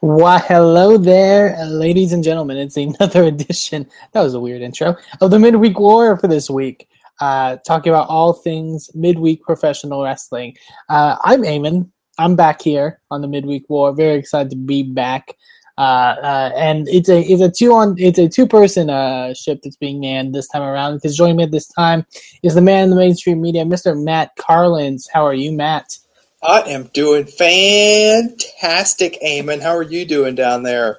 Why, hello there, ladies and gentlemen. It's another edition. That was a weird intro of the Midweek War for this week. Uh, talking about all things midweek professional wrestling. Uh, I'm Eamon. I'm back here on the midweek war. Very excited to be back. Uh, uh, and it's a it's a two on it's a two person uh, ship that's being manned this time around. Because joining me at this time is the man in the mainstream media, Mr. Matt Carlins. How are you, Matt? I am doing fantastic, Eamon. How are you doing down there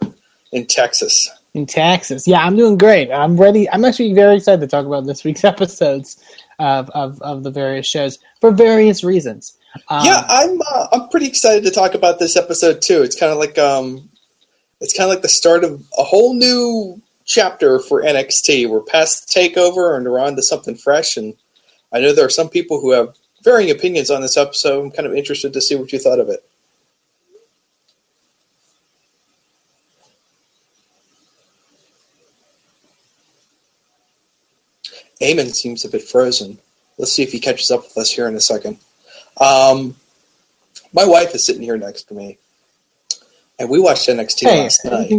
in Texas? In Texas, yeah, I'm doing great. I'm ready. I'm actually very excited to talk about this week's episodes of of, of the various shows for various reasons. Um, yeah, I'm uh, I'm pretty excited to talk about this episode too. It's kind of like um, it's kind of like the start of a whole new chapter for NXT. We're past takeover and we're on to something fresh. And I know there are some people who have varying opinions on this episode. I'm kind of interested to see what you thought of it. Eamon seems a bit frozen. Let's see if he catches up with us here in a second. Um, my wife is sitting here next to me, and we watched NXT hey, last night.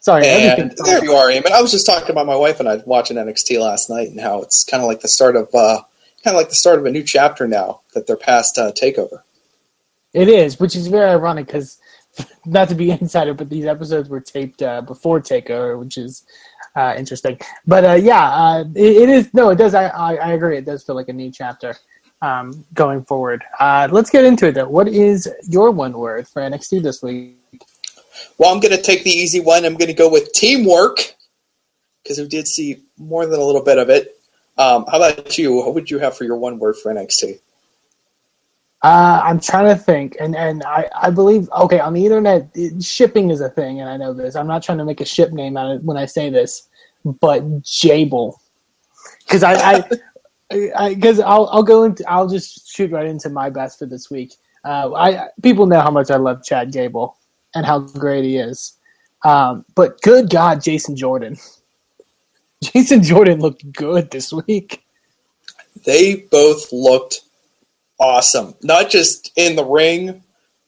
Sorry, and there you are, Eamon. I was just talking about my wife and I watching NXT last night, and how it's kind of like the start of uh, kind of like the start of a new chapter now that they're past uh, Takeover. It is, which is very ironic because not to be insider, but these episodes were taped uh, before Takeover, which is uh, interesting. But uh, yeah, uh, it, it is. No, it does. I, I, I agree. It does feel like a new chapter um, going forward. Uh, let's get into it though. What is your one word for NXT this week? Well, I'm going to take the easy one. I'm going to go with teamwork because we did see more than a little bit of it. Um, how about you? What would you have for your one word for NXT? Uh, I'm trying to think, and and I, I believe okay on the internet it, shipping is a thing, and I know this. I'm not trying to make a ship name out of when I say this, but Jable, because I, I because I'll I'll go into I'll just shoot right into my best for this week. Uh, I people know how much I love Chad Gable and how great he is, um, but good God, Jason Jordan, Jason Jordan looked good this week. They both looked awesome, not just in the ring,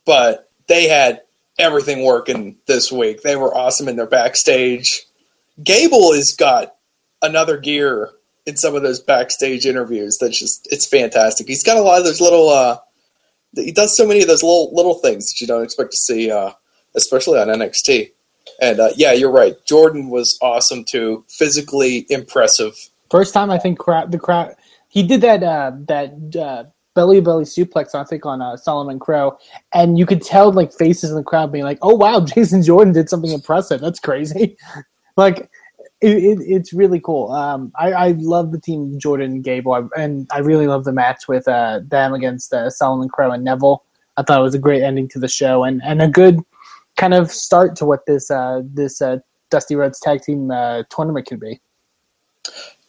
but they had everything working this week. They were awesome in their backstage. Gable has got another gear in some of those backstage interviews. That's just it's fantastic. He's got a lot of those little. Uh, he does so many of those little little things that you don't expect to see, uh, especially on NXT. And uh, yeah, you're right. Jordan was awesome too. Physically impressive. First time I think crowd the crowd he did that uh, that uh, belly belly suplex I think on uh, Solomon Crowe, and you could tell like faces in the crowd being like, "Oh wow, Jason Jordan did something impressive. That's crazy." like it, it, it's really cool. Um, I, I love the team Jordan and Gable, and I really love the match with uh, them against uh, Solomon Crowe and Neville. I thought it was a great ending to the show and, and a good kind of start to what this uh, this uh, Dusty Rhodes Tag Team uh, tournament could be.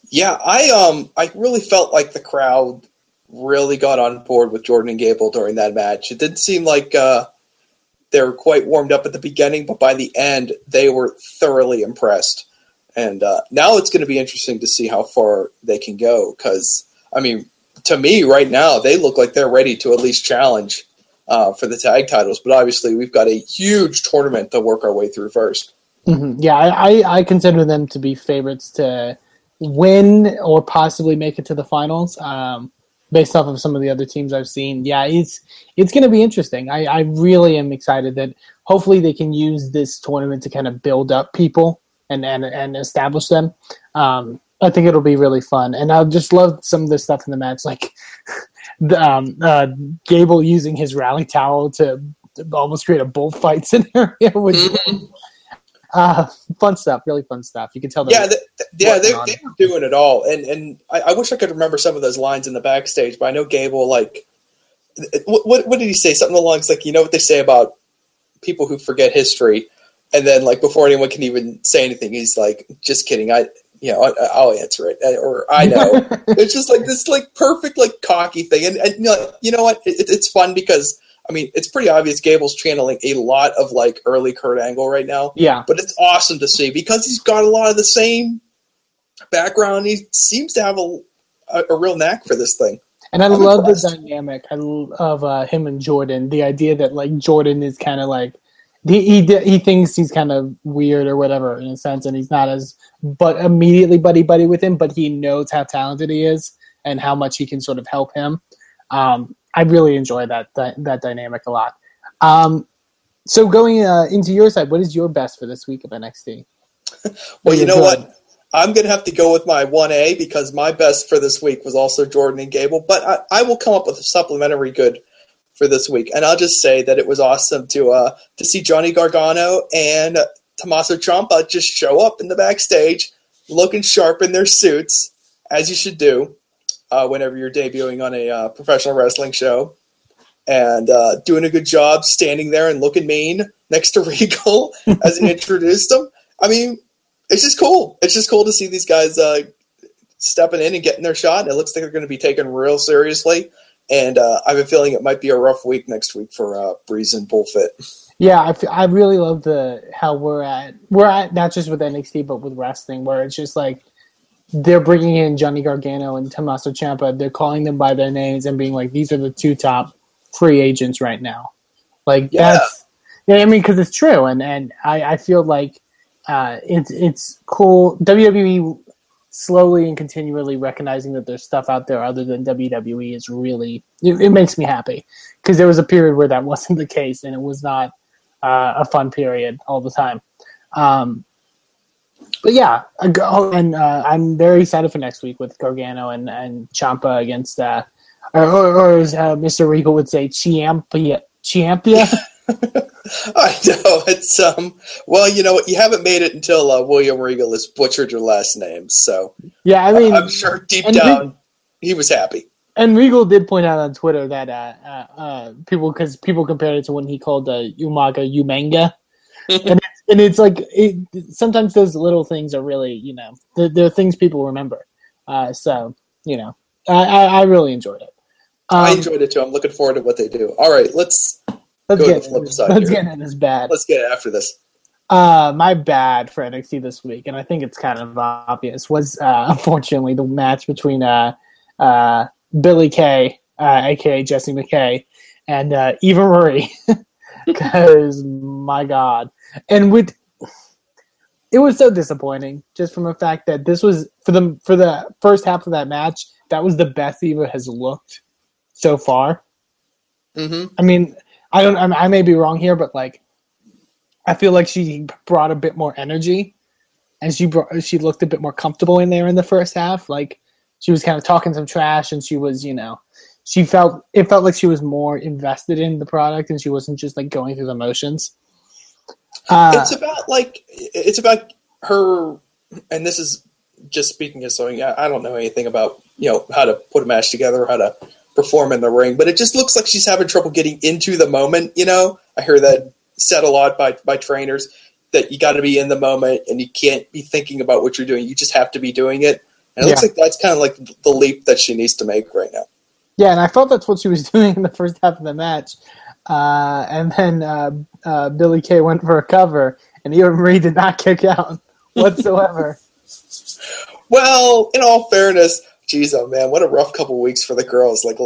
Yeah, I um I really felt like the crowd really got on board with Jordan and Gable during that match. It didn't seem like uh, they were quite warmed up at the beginning, but by the end, they were thoroughly impressed. And uh, now it's going to be interesting to see how far they can go. Because, I mean, to me, right now, they look like they're ready to at least challenge uh, for the tag titles. But obviously, we've got a huge tournament to work our way through 1st mm-hmm. Yeah, I, I consider them to be favorites to win or possibly make it to the finals. Um, based off of some of the other teams I've seen, yeah, it's it's going to be interesting. I, I really am excited that hopefully they can use this tournament to kind of build up people and and, and establish them. Um, I think it'll be really fun, and I just love some of the stuff in the match, like um, uh, Gable using his rally towel to, to, almost create a bullfight scenario. Which, mm-hmm. uh, fun stuff, really fun stuff. You can tell. Yeah, the, yeah, they, they, were doing it all, and and I, I, wish I could remember some of those lines in the backstage, but I know Gable like. What, what, what did he say? Something along like you know what they say about people who forget history, and then like before anyone can even say anything, he's like, "Just kidding, I." You know, I, I'll answer it, or I know. it's just like this, like perfect, like cocky thing, and, and you know, you know what? It, it's fun because I mean, it's pretty obvious Gable's channeling a lot of like early Kurt Angle right now. Yeah. But it's awesome to see because he's got a lot of the same background. He seems to have a, a, a real knack for this thing. And I I'm love impressed. the dynamic of uh, him and Jordan. The idea that like Jordan is kind of like he he he thinks he's kind of weird or whatever in a sense, and he's not as but immediately buddy buddy with him. But he knows how talented he is and how much he can sort of help him. Um, I really enjoy that that, that dynamic a lot. Um, so going uh, into your side, what is your best for this week of NXT? Well, you know good. what? I'm going to have to go with my 1A because my best for this week was also Jordan and Gable, but I, I will come up with a supplementary good for this week. And I'll just say that it was awesome to uh, to see Johnny Gargano and Tommaso Ciampa just show up in the backstage looking sharp in their suits, as you should do uh, whenever you're debuting on a uh, professional wrestling show. And uh, doing a good job standing there and looking mean next to Regal as he introduced him. I mean, it's just cool. It's just cool to see these guys uh, stepping in and getting their shot. And it looks like they're going to be taken real seriously. And uh, I have a feeling it might be a rough week next week for uh, Breeze and Bullfit. Yeah, I, f- I really love the how we're at. We're at not just with NXT but with wrestling, where it's just like they're bringing in Johnny Gargano and Tommaso Ciampa. They're calling them by their names and being like, "These are the two top free agents right now." Like Yeah. that's yeah, I mean, because it's true, and and I, I feel like uh, it's it's cool. WWE slowly and continually recognizing that there's stuff out there other than WWE is really it, it makes me happy because there was a period where that wasn't the case and it was not uh, a fun period all the time. Um, but yeah, go- and uh, I'm very excited for next week with Gargano and and Champa against uh, or, or, or as uh, Mr. Regal would say, Ciampa. Ciampa. I know it's um. Well, you know? You haven't made it until uh, William Regal has butchered your last name. So yeah, I mean, I'm sure deep down he was happy. And Regal did point out on Twitter that uh, uh, uh, people, because people compared it to when he called uh, Umaga Umanga, and it's, and it's like it, sometimes those little things are really, you know, they're, they're things people remember. Uh, so you know, I, I, I really enjoyed it. Um, I enjoyed it too. I'm looking forward to what they do. All right, let's let's get the flip side let's get into this bad. let's get after this. Uh, my bad for NXT this week, and I think it's kind of obvious, was uh, unfortunately the match between uh, uh, Billy Kay, uh, aka Jessie McKay, and uh, Eva Marie. Because my God, and with it was so disappointing just from the fact that this was for the for the first half of that match. That was the best Eva has looked so far. hmm I mean, I don't. I, may be wrong here, but like, I feel like she brought a bit more energy, and she brought she looked a bit more comfortable in there in the first half. Like, she was kind of talking some trash, and she was, you know, she felt it felt like she was more invested in the product, and she wasn't just like going through the motions. Uh, it's about like it's about her and this is just speaking as something I I don't know anything about you know how to put a match together how to perform in the ring but it just looks like she's having trouble getting into the moment you know i hear that said a lot by by trainers that you got to be in the moment and you can't be thinking about what you're doing you just have to be doing it and it looks like that's kind of like the leap that she needs to make right now Yeah, and I felt that's what she was doing in the first half of the match. Uh, and then uh, uh, Billy Kay went for a cover, and Eva Marie did not kick out whatsoever. Well, in all fairness, geez, oh man, what a rough couple weeks for the girls. Like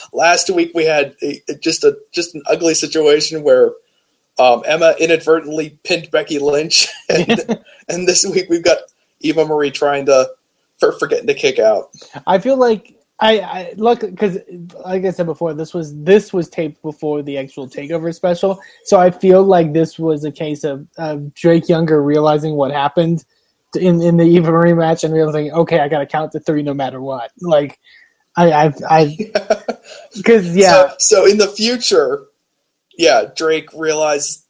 last week, we had a, just a just an ugly situation where um, Emma inadvertently pinned Becky Lynch, and, and this week we've got Eva Marie trying to for forgetting to kick out. I feel like I, I look because, like I said before, this was this was taped before the actual takeover special, so I feel like this was a case of, of Drake Younger realizing what happened in in the Eva Marie match and realizing, okay, I got to count to three no matter what. Like, I I I because yeah. So, so in the future, yeah, Drake realized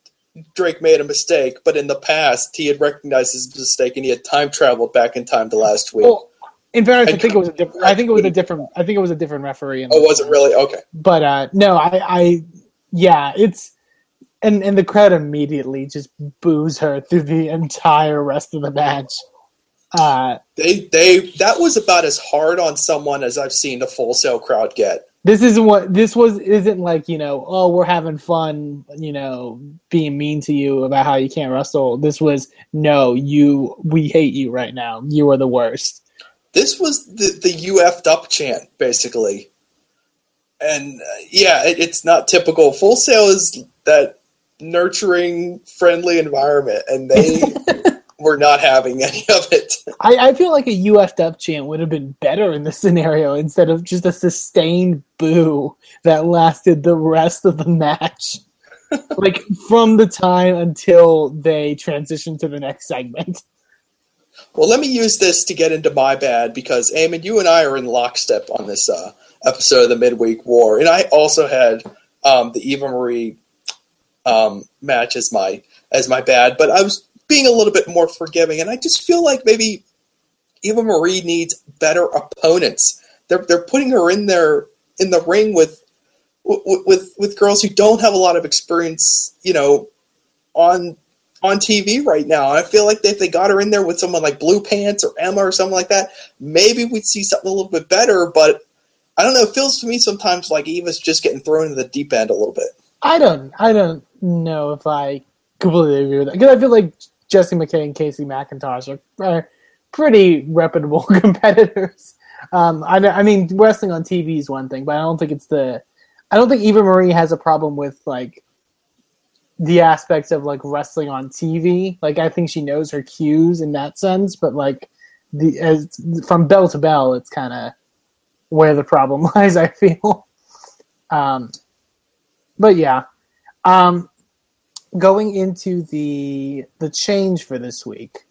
Drake made a mistake, but in the past he had recognized his mistake and he had time traveled back in time to last week. Well, in fairness, I I think it was a different. I think it was a different. I think it was a different referee. Oh, was it really? Okay. But uh, no, I, I, yeah, it's and and the crowd immediately just boos her through the entire rest of the match. Uh, They they that was about as hard on someone as I've seen the Full Sail crowd get. this isn't what this was. Isn't like you know, oh, we're having fun, you know, being mean to you about how you can't wrestle. This was no, you. We hate you right now. You are the worst. This was the the UF'd up chant basically, and uh, yeah, it, it's not typical. Full Sail is that nurturing, friendly environment, and they were not having any of it. I, I feel like a UF'd up chant would have been better in this scenario instead of just a sustained boo that lasted the rest of the match. like from the time until they transitioned to the next segment. Well, let me use this to get into my bad because Eamon, you and I are in lockstep on this uh, episode of the Midweek War, and I also had um, the Eva Marie um, match as my as my bad, but I was being a little bit more forgiving, and I just feel like maybe Eva Marie needs better opponents. They're they're putting her in there in the ring with with with, girls who don't have a lot of experience, you know, on on TV right now. I feel like if they got her in there with someone like Blue Pants or Emma or something like that, maybe we'd see something a little bit better. But I don't know. It feels to me sometimes like Eva's just getting thrown in the deep end a little bit. I don't I don't know if I completely agree with that because I feel like Jessie McKay and Casey McIntosh are, are pretty reputable competitors. Um, I, I mean, wrestling on TV is one thing, but I don't think it's the. I don't think Eva Marie has a problem with like the aspects of like wrestling on TV. Like I think she knows her cues in that sense, but like the as from bell to bell, it's kind of where the problem lies. I feel. Um, but yeah, um, going into the the change for this week.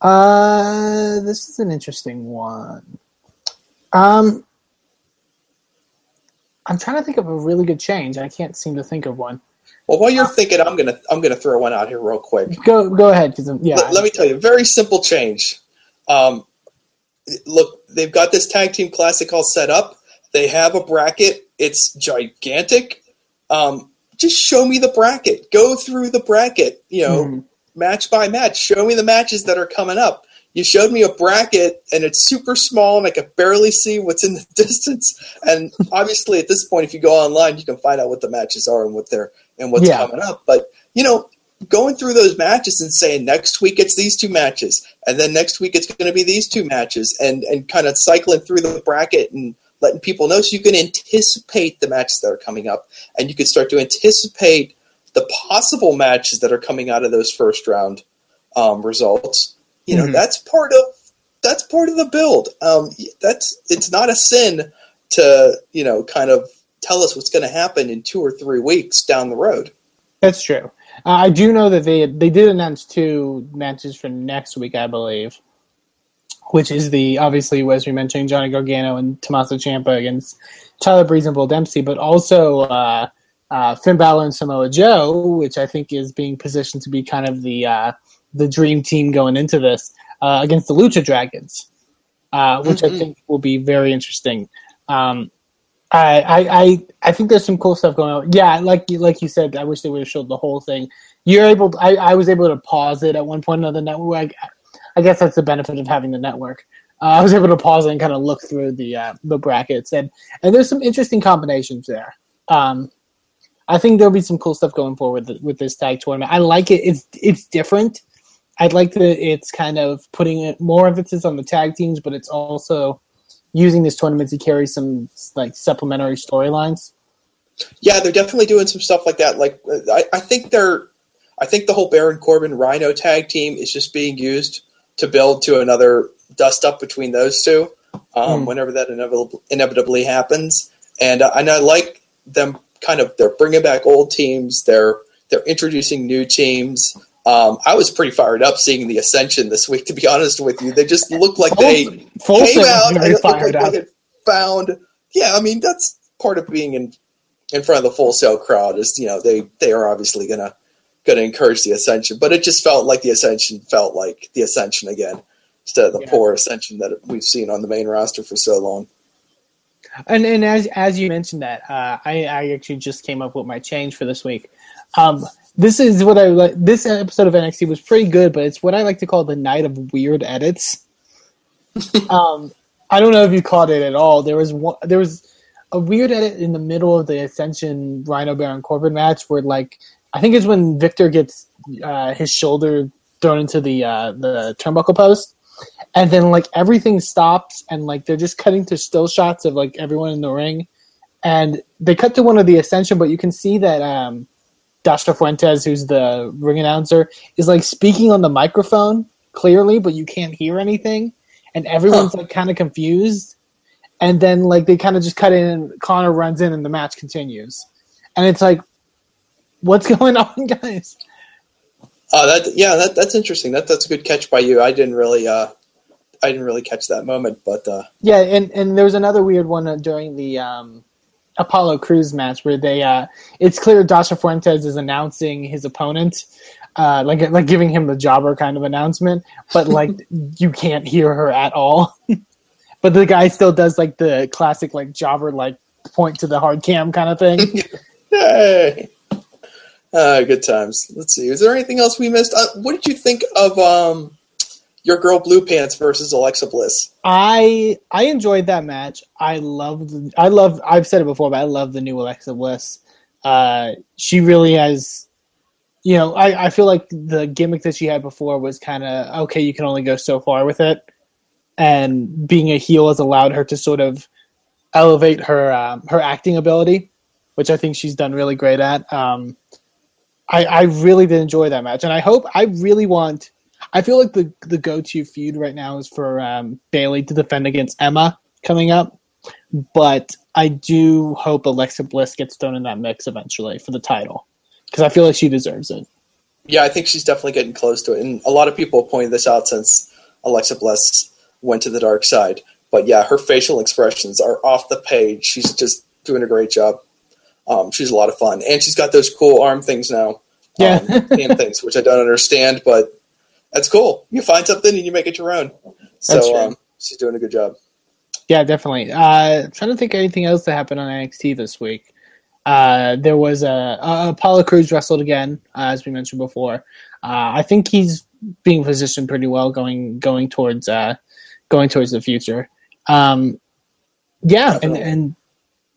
Uh, this is an interesting one. Um, I'm trying to think of a really good change. I can't seem to think of one. Well, while you're thinking, I'm gonna I'm gonna throw one out here real quick. Go go ahead, because yeah. Let, let me tell you, very simple change. Um, look, they've got this tag team classic all set up. They have a bracket. It's gigantic. Um, just show me the bracket. Go through the bracket. You know, Mhm. match by match. Show me the matches that are coming up. You showed me a bracket, and it's super small, and I could barely see what's in the distance. And obviously, at this point, if you go online, you can find out what the matches are and what they're and what's Yeah. coming up. But you know, going through those matches and saying next week it's these two matches, and then next week it's going to be these two matches, and and kind of cycling through the bracket and letting people know so you can anticipate the matches that are coming up, and you can start to anticipate the possible matches that are coming out of those first round um, results. You know, Mhm. that's part of that's part of the build. Um, that's it's not a sin to you know kind of tell us what's going to happen in two or three weeks down the road. That's true. Uh, I do know that they they did announce two matches for next week, I believe, which is the obviously as we mentioned Johnny Gargano and Tommaso Ciampa against Tyler Breeze and Bull Dempsey, but also uh, uh, Finn Balor and Samoa Joe, which I think is being positioned to be kind of the uh, the dream team going into this uh, against the Lucha Dragons, uh, which I think will be very interesting. Um, I, I, I, I think there's some cool stuff going on. Yeah, like you, like you said, I wish they would have showed the whole thing. You're able. To, I, I was able to pause it at one point on the network. I, I guess that's the benefit of having the network. Uh, I was able to pause and kind of look through the uh, the brackets, and and there's some interesting combinations there. Um, I think there'll be some cool stuff going forward with, with this tag tournament. I like it. It's it's different. I'd like that it's kind of putting it more emphasis on the tag teams, but it's also using this tournament to carry some like supplementary storylines. Yeah, they're definitely doing some stuff like that. Like uh, I, I think they're, I think the whole Baron Corbin Rhyno tag team is just being used to build to another dust up between those two. Um, Hmm. Whenever that inevitably, inevitably happens, and uh, and I like them kind of they're bringing back old teams. They're they're introducing new teams. Um, I was pretty fired up seeing the Ascension this week. To be honest with you, they just look like they Folsom came out very fired like up. found. Yeah, I mean that's part of being in in front of the Full Sail crowd is you know they they are obviously gonna gonna encourage the ascension, but it just felt like the ascension felt like the ascension again instead of the Yeah. poor ascension that we've seen on the main roster for so long. And and as as you mentioned that, uh, I I actually just came up with my change for this week. Um, this is what I like. This episode of NXT was pretty good, but it's what I like to call the night of weird edits. um, I don't know if you caught it at all. There was one, there was a weird edit in the middle of the Ascension Rhyno Baron Corbin match where, like, I think it's when Viktor gets uh, his shoulder thrown into the uh, the turnbuckle post, and then like everything stops and like they're just cutting to still shots of like everyone in the ring, and they cut to one of the Ascension, but you can see that um, Dasha Fuentes, who's the ring announcer, is like speaking on the microphone clearly, but you can't hear anything, and everyone's Huh. like kind of confused. And then like they kind of just cut in, and Connor runs in, and the match continues, and it's like, what's going on, guys? Uh, that yeah, that that's interesting. That that's a good catch by you. I didn't really uh, I didn't really catch that moment, but uh, Yeah, and and there was another weird one uh, during the um, Apollo Crews match where they uh, it's clear Dasha Fuentes is announcing his opponent, uh, like like giving him the jobber kind of announcement, but like you can't hear her at all. but the guy still does like the classic like jobber like point to the hard cam kind of thing. Hey. Uh, good times. Let's see. Is there anything else we missed? Uh, what did you think of um, your girl Blue Pants versus Alexa Bliss? I I enjoyed that match. I loved. I love. I've said it before, but I love the new Alexa Bliss. Uh, she really has. You know, I, I feel like the gimmick that she had before was kind of okay. You can only go so far with it, and being a heel has allowed her to sort of elevate her um, her acting ability, which I think she's done really great at. Um, I I really did enjoy that match, and I hope I really want. I feel like the the go to feud right now is for um, Bayley to defend against Emma coming up, but I do hope Alexa Bliss gets thrown in that mix eventually for the title because I feel like she deserves it. Yeah, I think she's definitely getting close to it, and a lot of people pointed this out since Alexa Bliss went to the dark side. But yeah, her facial expressions are off the page. She's just doing a great job. Um, she's a lot of fun, and she's got those cool arm things now. Yeah. um, hand things, which I don't understand, but that's cool. You find something and you make it your own. So um, she's doing a good job. Yeah, definitely. Uh, trying to think of anything else that happened on NXT this week. Uh, there was a uh, Apollo Crews wrestled again, uh, as we mentioned before. Uh, I think he's being positioned pretty well, going going towards uh, going towards the future. Um, yeah, and and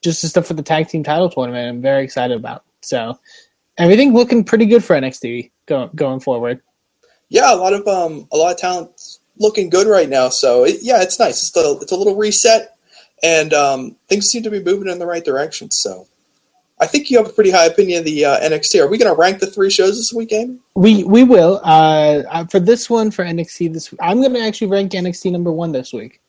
just the stuff for the tag team title tournament, I'm very excited about. So everything looking pretty good for NXT go, going forward. Yeah, a lot of um, a lot of talent looking good right now. So it, yeah, it's nice. It's a, it's a little reset, and um, things seem to be moving in the right direction. So I think you have a pretty high opinion of the uh, NXT. Are we going to rank the three shows this week, Amy? We we will uh, uh, for this one for NXT this. I'm going to actually rank NXT number one this week.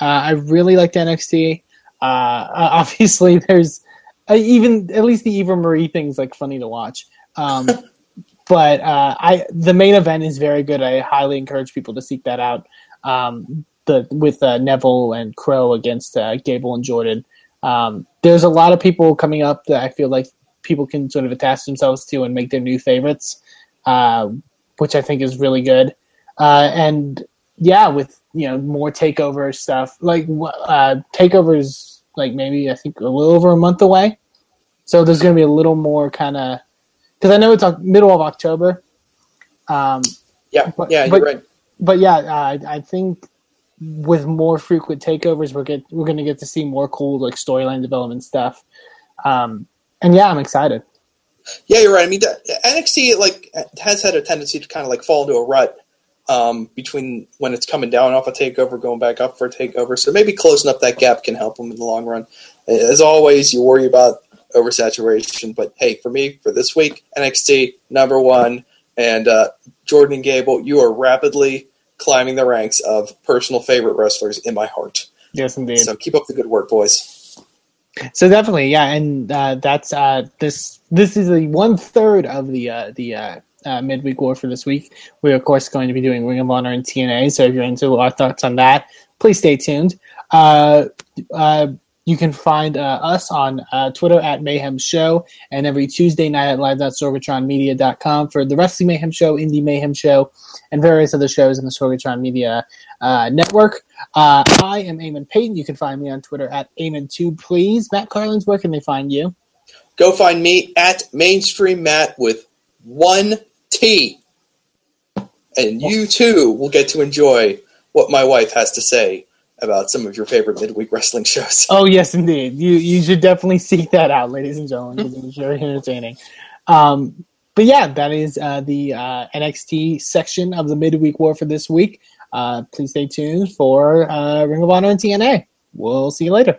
Uh, I really liked NXT. Uh, obviously, there's uh, even at least the Eva Marie thing's like funny to watch. Um, but uh, I the main event is very good. I highly encourage people to seek that out. Um, the with uh, Neville and Crowe against uh, Gable and Jordan. Um, there's a lot of people coming up that I feel like people can sort of attach themselves to and make their new favorites, uh, which I think is really good. Uh, and yeah, with you know more takeover stuff, like uh, takeovers, like maybe I think a little over a month away. So there's going to be a little more kind of because I know it's Oc- middle of October. Um, Yeah, But- yeah, but- you're right. but yeah, uh, I think with more frequent takeovers, we're get we're going to get to see more cool like storyline development stuff. Um, and yeah, I'm excited. Yeah, you're right. I mean, the- NXT like has had a tendency to kind of like fall into a rut um, between when it's coming down off a takeover, going back up for a takeover. So maybe closing up that gap can help them in the long run. As always, you worry about oversaturation, but hey, for me, for this week, NXT number one, and uh, Jordan and Gable, you are rapidly climbing the ranks of personal favorite wrestlers in my heart. Yes, indeed. So keep up the good work, boys. So definitely, yeah, and uh, that's uh, this. This is the one third of the uh, the uh, midweek war for this week. We're of course going to be doing Ring of Honor and TNA. So if you're into our thoughts on that, please stay tuned. Uh, uh, you can find uh, us on uh, Twitter at Mayhem Show and every Tuesday night at live.sorgatronmedia.com for the Wrestling Mayhem Show, Indie Mayhem Show, and various other shows in the Sorgatron Media uh, network. I am Eamon Payton. You can find me on Twitter at Eamon2, please. Matt Carlins, where can they find you? Go find me at Mainstream Matt with one T. And you too will get to enjoy what my wife has to say about some of your favorite midweek wrestling shows. Oh yes, indeed. You you should definitely seek that out, ladies and gentlemen, because it's very entertaining. Um, but yeah, that is uh, the uh, NXT section of the midweek war for this week. Uh, please stay tuned for uh, Ring of Honor and TNA. We'll see you later.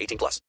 18 plus.